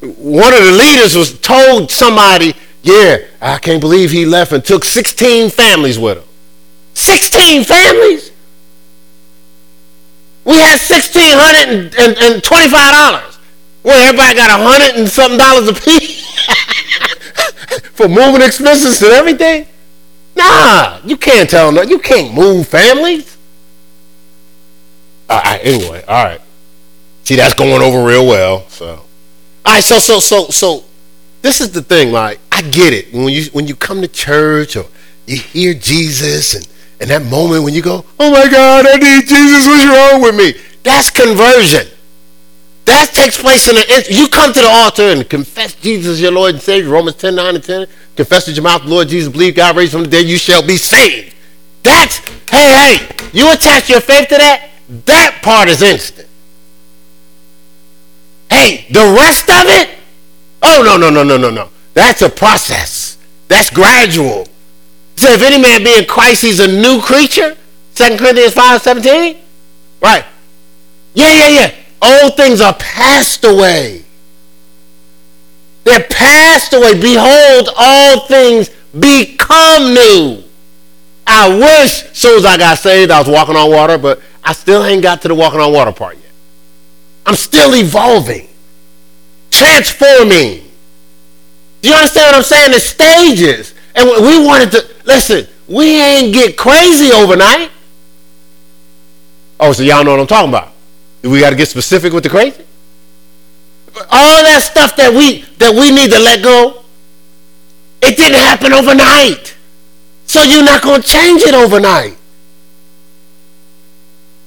A: one of the leaders was told somebody, yeah, I can't believe he left and took 16 families with him. 16 families? We had $1,625. Well, everybody got a hundred and something dollars a piece for moving expenses and everything. Nah, you can't tell them. You can't move families. All right, anyway, all right. See, that's going over real well. So. All right, so so so so this is the thing, like I get it. When you when you come to church or you hear Jesus and and that moment when you go, "Oh my God, I need Jesus. What's wrong with me?" That's conversion. That takes place in the. You come to the altar and confess Jesus your Lord and Savior. Romans 10, 9 and 10. Confess with your mouth, Lord Jesus, believe God raised from the dead, you shall be saved. That's, hey, hey, you attach your faith to that, that part is instant. Hey, the rest of it, oh, no, no, no, no, no, no. That's a process. That's gradual. So if any man be in Christ, he's a new creature. 2 Corinthians 5, 17. Right. Yeah, yeah, yeah. Old things are passed away. They're passed away. Behold, all things become new. I wish, soon as I got saved, I was walking on water, but I still ain't got to the walking on water part yet. I'm still evolving, transforming. Do you understand what I'm saying? The stages. And we wanted to, listen, we ain't get crazy overnight. Oh, so y'all know what I'm talking about. We got to get specific with the crazy? All that stuff that we that we need to let go, it didn't happen overnight. So you're not to change it overnight.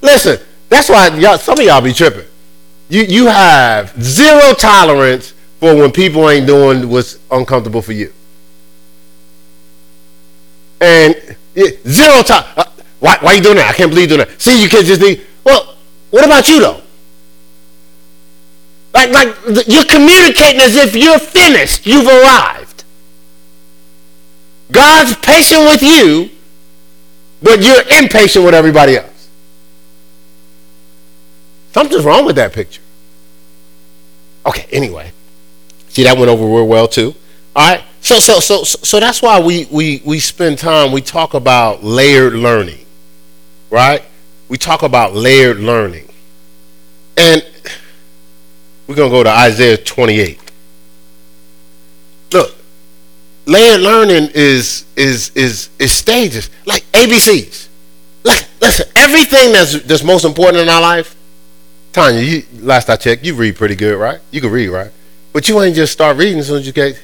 A: Listen, that's why y'all, some of y'all be tripping. You you have zero tolerance for when people ain't doing what's uncomfortable for you. And zero time. Uh, why, why you doing that? I can't believe you doing that. See, you can't just need. Well, what about you though? Like, like you're communicating as if you're finished. You've arrived. God's patient with you, but you're impatient with everybody else. Something's wrong with that picture. Okay, anyway. See, that went over real well too. All right. So so so so that's why we we we spend time we talk about layered learning. Right? We talk about layered learning. And we're going to go to Isaiah 28. Look, layered learning is is is is stages like ABCs. Like listen, everything that's that's most important in our life. Tanya, you, last I checked, you read pretty good, right? You can read, right? But you ain't just start reading as soon as you get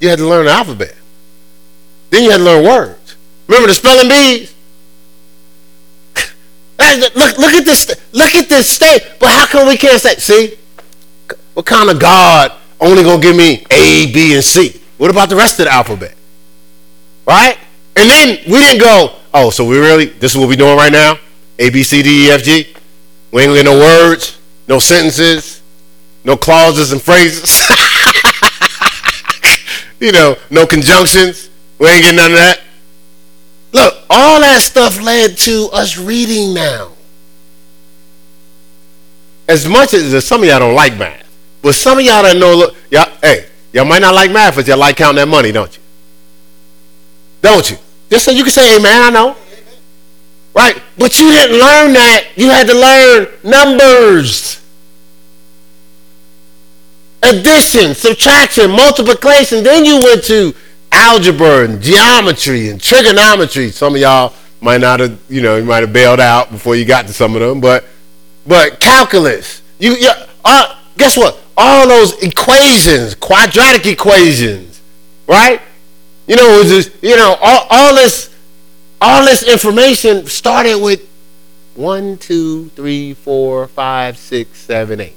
A: you had to learn the alphabet. Then you had to learn words. Remember the spelling bees? look, look at this. Look at this state. But how come we can't say? See, what kind of God only gonna give me A, B, and C? What about the rest of the alphabet? Right? And then we didn't go. Oh, so we really? This is what we're doing right now? A, B, C, D, E, F, G. We ain't get no words, no sentences, no clauses and phrases. you know, no conjunctions. We ain't getting none of that. Look, all that stuff led to us reading now. As much as some of y'all don't like math, but some of y'all don't know, look, y'all, hey, y'all might not like math, but y'all like counting that money, don't you? Don't you? Just so you can say "Hey, man, I know. Right? But you didn't learn that. You had to learn numbers addition, subtraction, multiplication. Then you went to algebra and geometry and trigonometry. Some of y'all might not have, you know, you might have bailed out before you got to some of them, but but calculus. You, you uh, guess what? All those equations, quadratic equations, right? You know, it was just, you know, all, all this all this information started with one, two, three, four, five, six, seven, eight.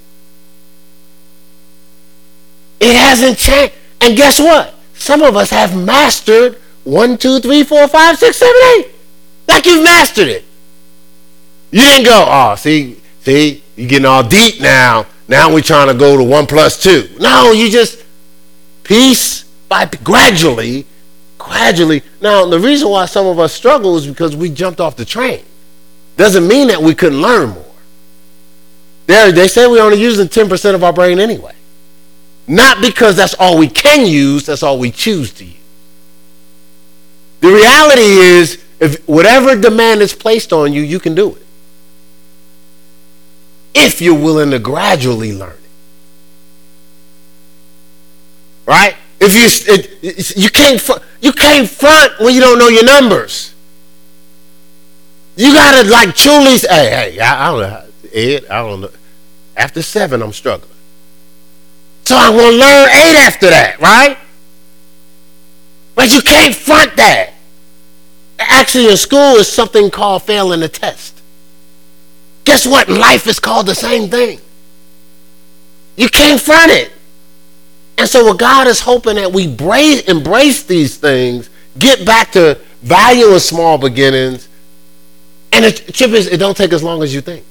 A: It hasn't changed. And guess what? Some of us have mastered one, two, three, four, five, six, seven, eight. Like you've mastered it. You didn't go, oh, see, see, you're getting all deep now. Now we're trying to go to one plus two. No, you just piece by gradually, gradually. Now, the reason why some of us struggle is because we jumped off the train. Doesn't mean that we couldn't learn more. There, they say we're only using 10% of our brain anyway. Not because that's all we can use, that's all we choose to use. The reality is, if whatever demand is placed on you, you can do it. If you're willing to gradually learn it. Right? If you it, you can't you can't front when you don't know your numbers. You gotta like truly say, hey, hey, I, I don't know, Ed, I don't know. After seven, I'm struggling. So I'm to learn eight after that, right? But you can't front that. Actually, in school is something called failing a test. Guess what? Life is called the same thing. you can't front it. And so what God is hoping that we embrace, embrace these things, get back to valuing small beginnings, and the chip is it don't take as long as you think.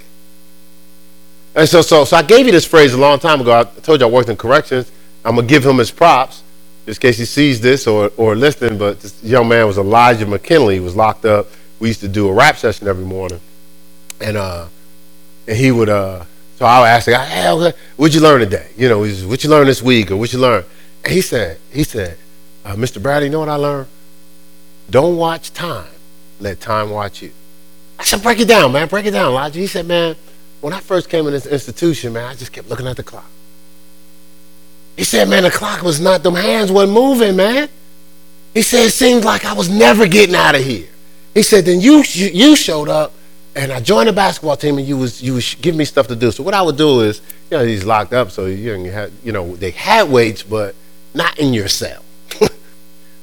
A: And so, so, so I gave you this phrase a long time ago. I told you I worked in corrections. I'm gonna give him his props, just in case he sees this or or listening. But this young man was Elijah McKinley. He was locked up. We used to do a rap session every morning, and uh, and he would uh, so I would ask him, hey, what'd you learn today? You know, what you learn this week or what you learn? And he said, he said, uh, Mr. Bradley, you know what I learned? Don't watch time. Let time watch you. I said, break it down, man. Break it down, Elijah. He said, man, when I first came in this institution, man, I just kept looking at the clock. He said, man, the clock was not, them hands weren't moving, man. He said, it seemed like I was never getting out of here. He said, then you, you showed up and I joined the basketball team, and you was you was giving me stuff to do. So what I would do is, you know, he's locked up, so you had, you know, they had weights, but not in your cell. so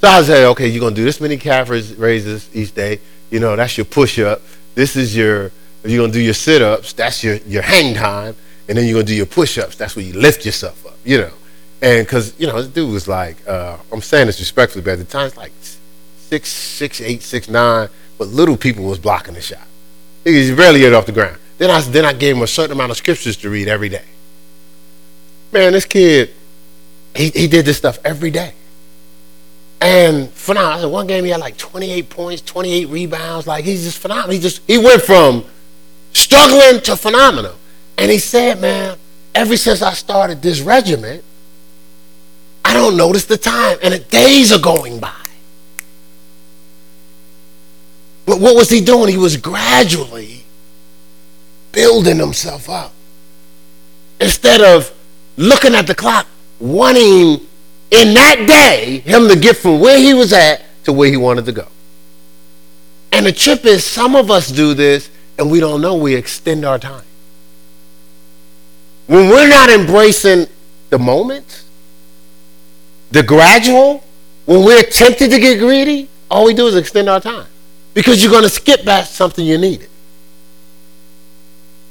A: I would say, okay, you're gonna do this many calf raises each day. You know, that's your push up. This is your you're gonna do your sit ups. That's your your hang time, and then you're gonna do your push ups. That's where you lift yourself up. You know, and because you know this dude was like, uh, I'm saying this respectfully, but at the time it's like six, six, eight, six, nine, but little people was blocking the shot. He barely get off the ground. Then I then I gave him a certain amount of scriptures to read every day. Man, this kid, he, he did this stuff every day. And phenomenal. One game he had like 28 points, 28 rebounds. Like he's just phenomenal. He just he went from struggling to phenomenal. And he said, man, ever since I started this regiment, I don't notice the time, and the days are going by. But what was he doing? He was gradually building himself up. Instead of looking at the clock, wanting in that day him to get from where he was at to where he wanted to go. And the trip is some of us do this and we don't know we extend our time. When we're not embracing the moment, the gradual, when we're tempted to get greedy, all we do is extend our time because you're going to skip past something you needed.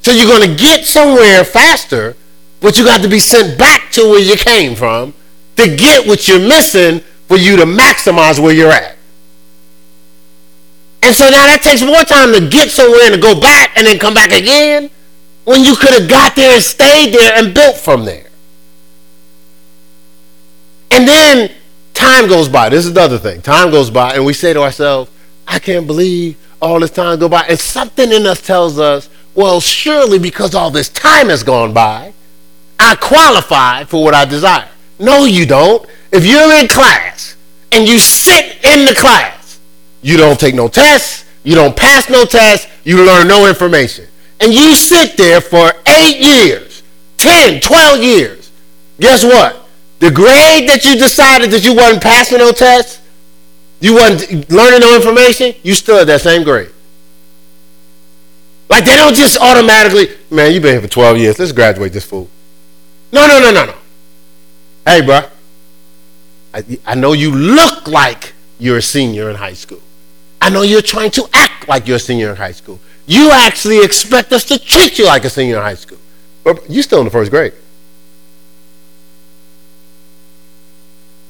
A: So you're going to get somewhere faster, but you got to be sent back to where you came from to get what you're missing for you to maximize where you're at. And so now that takes more time to get somewhere and to go back and then come back again when you could have got there and stayed there and built from there. And then time goes by. This is the other thing. Time goes by and we say to ourselves, I can't believe all this time go by. And something in us tells us, well, surely because all this time has gone by, I qualify for what I desire. No, you don't. If you're in class and you sit in the class, you don't take no tests, you don't pass no tests, you learn no information. And you sit there for eight years, 10, 12 years. Guess what? The grade that you decided that you wasn't passing no tests, you wasn't learning no information, you still at that same grade. Like they don't just automatically, man, you've been here for 12 years. Let's graduate this fool. No, no, no, no, no. Hey, bro. I, I know you look like you're a senior in high school. I know you're trying to act like you're a senior in high school. You actually expect us to treat you like a senior in high school. But you're still in the first grade.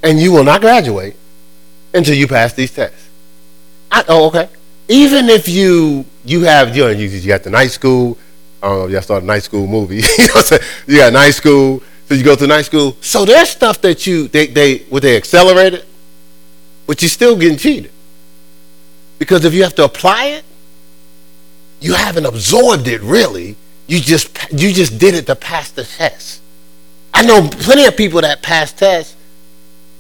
A: And you will not graduate until you pass these tests. I, oh, okay. Even if you you have you know you, you got the night school, I don't know if y'all saw the night school movie. you know You got night school, so you go to night school. So there's stuff that you they they would they accelerated, but you're still getting cheated. Because if you have to apply it, you haven't absorbed it really. You just you just did it to pass the test. I know plenty of people that pass tests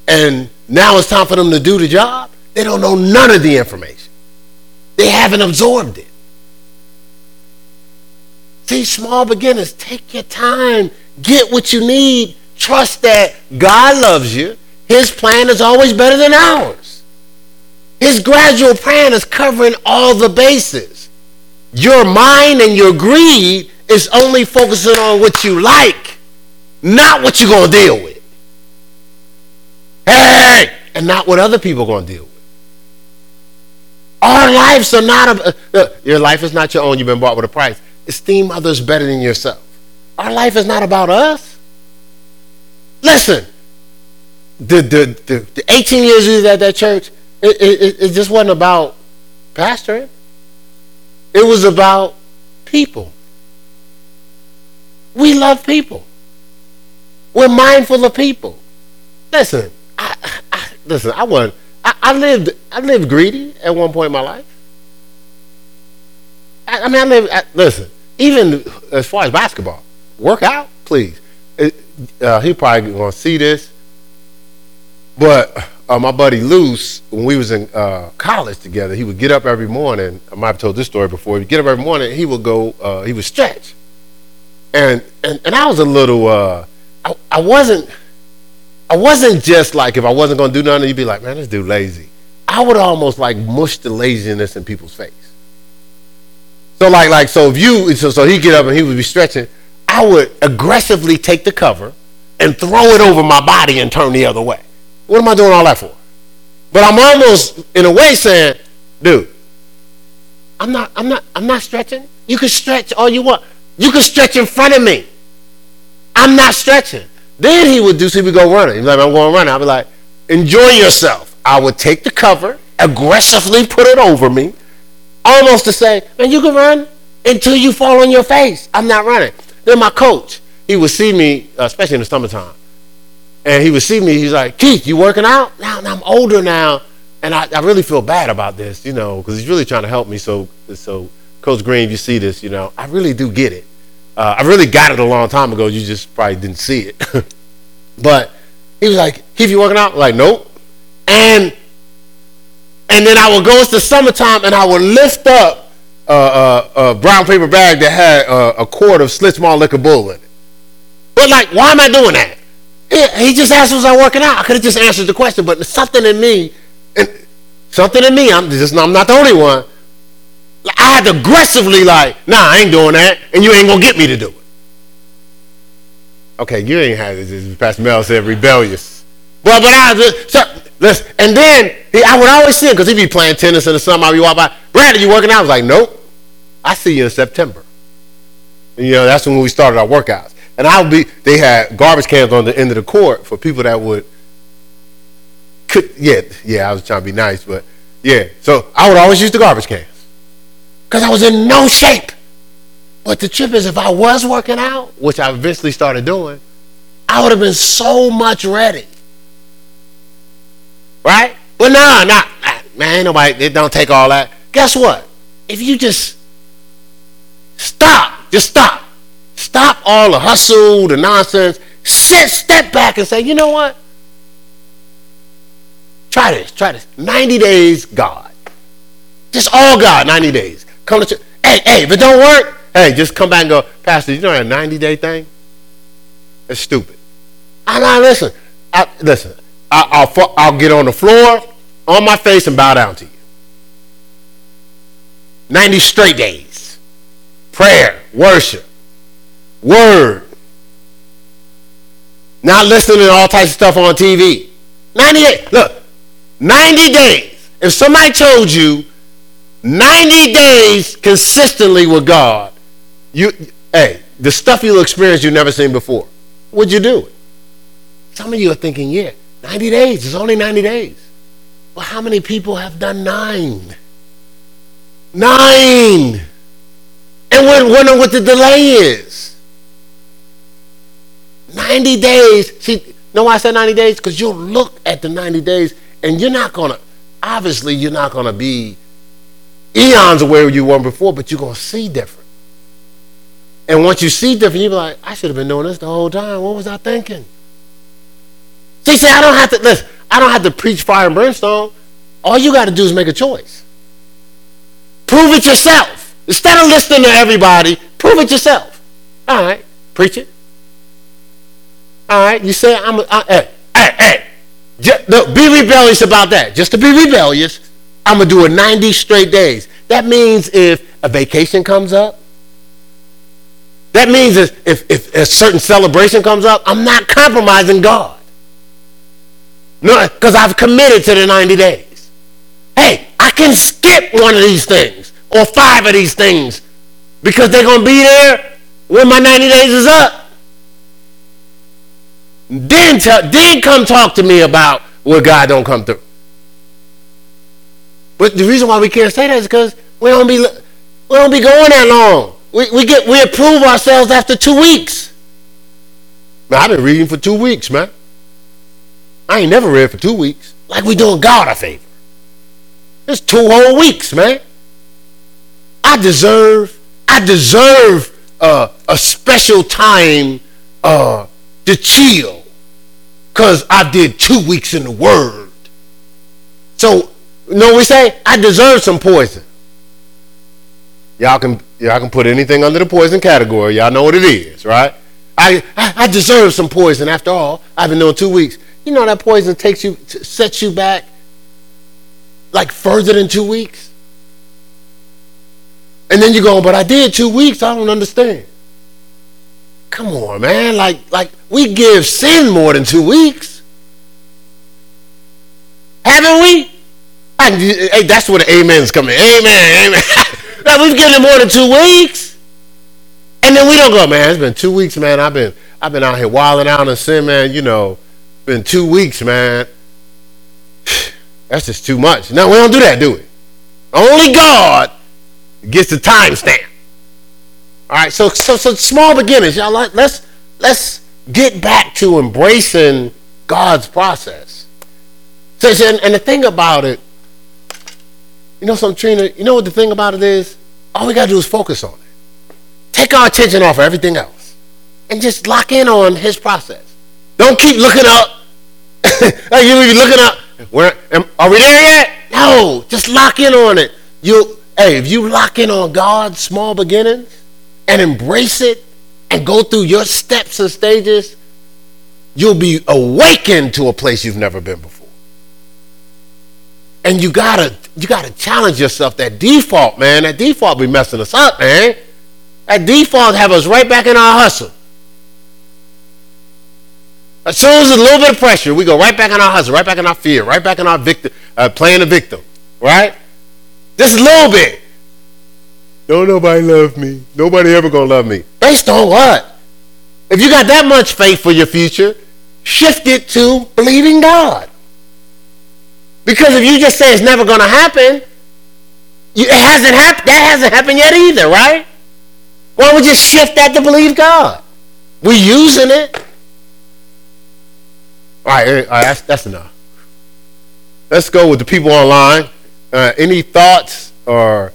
A: and now it's time for them to do the job. They don't know none of the information. They haven't absorbed it. See, small beginners, take your time. Get what you need. Trust that God loves you. His plan is always better than ours. His gradual plan is covering all the bases. Your mind and your greed is only focusing on what you like, not what you're going to deal with hey, and not what other people are going to deal with. Our lives are not a, uh, your life is not your own. You've been bought with a price. Esteem others better than yourself. Our life is not about us. listen, the the the, the 18 years we was at that church, it, it, it just wasn't about pastoring. It was about people. We love people. We're mindful of people. Listen, I, listen. I want. I, I, lived. I lived greedy at one point in my life. I, I mean, I live. Listen, even as far as basketball, work out, please. It, uh, he probably gonna see this, but uh, my buddy Luce, when we was in uh, college together, he would get up every morning. I might have told this story before. He'd get up every morning. He would go. Uh, he would stretch, and and and I was a little. Uh, I, I wasn't. I wasn't just like if I wasn't gonna do nothing, you'd be like, man, this dude lazy. I would almost like mush the laziness in people's face. So like like so if you so so he get up and he would be stretching, I would aggressively take the cover and throw it over my body and turn the other way. What am I doing all that for? But I'm almost in a way saying, dude, I'm not I'm not I'm not stretching. You can stretch all you want. You can stretch in front of me. I'm not stretching. Then he would do, so he would go running. He's like, I'm going running. I'd be like, enjoy yourself. I would take the cover, aggressively put it over me, almost to say, man, you can run until you fall on your face. I'm not running. Then my coach, he would see me, uh, especially in the summertime, and he would see me. He's like, Keith, you working out? Now, I'm older now, and I, I really feel bad about this, you know, because he's really trying to help me. So, so Coach Green, you see this, you know, I really do get it. Uh, I really got it a long time ago. You just probably didn't see it. but he was like, Keith, you working out? I'm like, nope. And and then I would go, the summertime, and I would lift up a, a, a brown paper bag that had a, a quart of Schlitz Malt Liquor Bull in it. But like, why am I doing that? He, just asked, was I working out? I could have just answered the question, but something in me, something in me, I'm just I'm not the only one. I had to aggressively like, nah, I ain't doing that, and you ain't gonna get me to do it. Okay, you ain't had this. Pastor Mel said rebellious. Well, but I so, listen, and then he, I would always see him because he'd be playing tennis in the summer. I'd be walking by, Brad, are you working out? I was like, nope. I see you in September. And, you know, that's when we started our workouts. And I would be, they had garbage cans on the end of the court for people that would, could, yeah, yeah, I was trying to be nice, but yeah. So I would always use the garbage cans because I was in no shape. But the trip is, if I was working out, which I eventually started doing, I would have been so much ready. Right? But nah, nah, ah, man, ain't nobody, it don't take all that. Guess what? If you just stop, just stop. Stop all the hustle, the nonsense. Sit, step back and say, you know what? Try this, try this. 90 days, God. Just all God, 90 days. Come to church. Hey, hey, if it don't work, hey, just come back and go, Pastor, you know that 90 day thing? It's stupid. I now listen. I, listen, I, will I'll get on the floor, on my face, and bow down to you. 90 straight days. Prayer, worship, word. Not listening to all types of stuff on TV. 90 days. Look, 90 days. If somebody told you 90 days consistently with God, you hey, the stuff you'll experience you've never seen before. Would you do it? Some of you are thinking, yeah, 90 days. It's only 90 days. Well, how many people have done nine? Nine. And we're wondering what the delay is. 90 days. See, know why I said 90 days? Because you'll look at the 90 days and you're not going to, obviously, you're not going to be eons away where you were before, but you're going to see different. And once you see different, you're like, I should have been doing this the whole time. What was I thinking? See, see, I don't have to listen. I don't have to preach fire and brimstone. All you got to do is make a choice. Prove it yourself. Instead of listening to everybody, prove it yourself. All right, preach it. All right, you say I'm. A, I, hey, hey, hey. Just, no, be rebellious about that. Just to be rebellious, I'm gonna do it 90 straight days. That means if a vacation comes up, that means if, if, if a certain celebration comes up, I'm not compromising God. No, because I've committed to the 90 days. Hey, I can skip one of these things or five of these things because they're going to be there when my 90 days is up. Then tell, then come talk to me about what God don't come through. But the reason why we can't say that is because we don't be we don't be going that long. We, we get we approve ourselves after two weeks. Man, I've been reading for two weeks, man. I ain't never read for two weeks. Like we doing God a favor. It's two whole weeks, man. I deserve I deserve uh, a special time uh, to chill because I did two weeks in the Word. So, you know we say? I deserve some poison. Y'all can y'all can put anything under the poison category. Y'all know what it is, right? I, I, I deserve some poison. After all, I've been doing two weeks. You know that poison takes you sets you back like further than two weeks. And then you go, but I did two weeks. I don't understand. Come on, man. Like, like we give sin more than two weeks. Haven't we? I, eh, hey, that's where the amens come in. Amen, amen. now, we've given it more than two weeks. And then we don't go, man, it's been two weeks, man. I've been I've been out here wilding out in sin, man. You know, been two weeks, man. That's just too much. No, we don't do that, do we? Only God gets the timestamp. All right, so so so small beginnings, y'all. Let's let's get back to embracing God's process. So, and, and the thing about it, you know, some Trina. You know what the thing about it is? All we gotta do is focus on it. Take our attention off of everything else, and just lock in on His process. Don't keep looking up. like you be looking up. Where am, are we there yet? No, just lock in on it. You, hey, if you lock in on God's small beginnings and embrace it and go through your steps and stages, you'll be awakened to a place you've never been before. And you gotta, you gotta challenge yourself. That default, man, that default be messing us up, man. That default have us right back in our hustle. As soon as a little bit of pressure, we go right back in our hustle, right back in our fear, right back in our victim, uh, playing the victim, right? Just a little bit. Don't nobody love me. Nobody ever gonna love me. Based on what? If you got that much faith for your future, shift it to believing God. Because if you just say it's never gonna happen, you, it hasn't happened. That hasn't happened yet either, right? Why don't we just shift that to believe God? We're using it. All right, all right that's, that's enough. Let's go with the people online. Uh, any thoughts or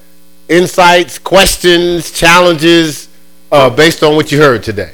A: insights, questions, challenges uh, based on what you heard today?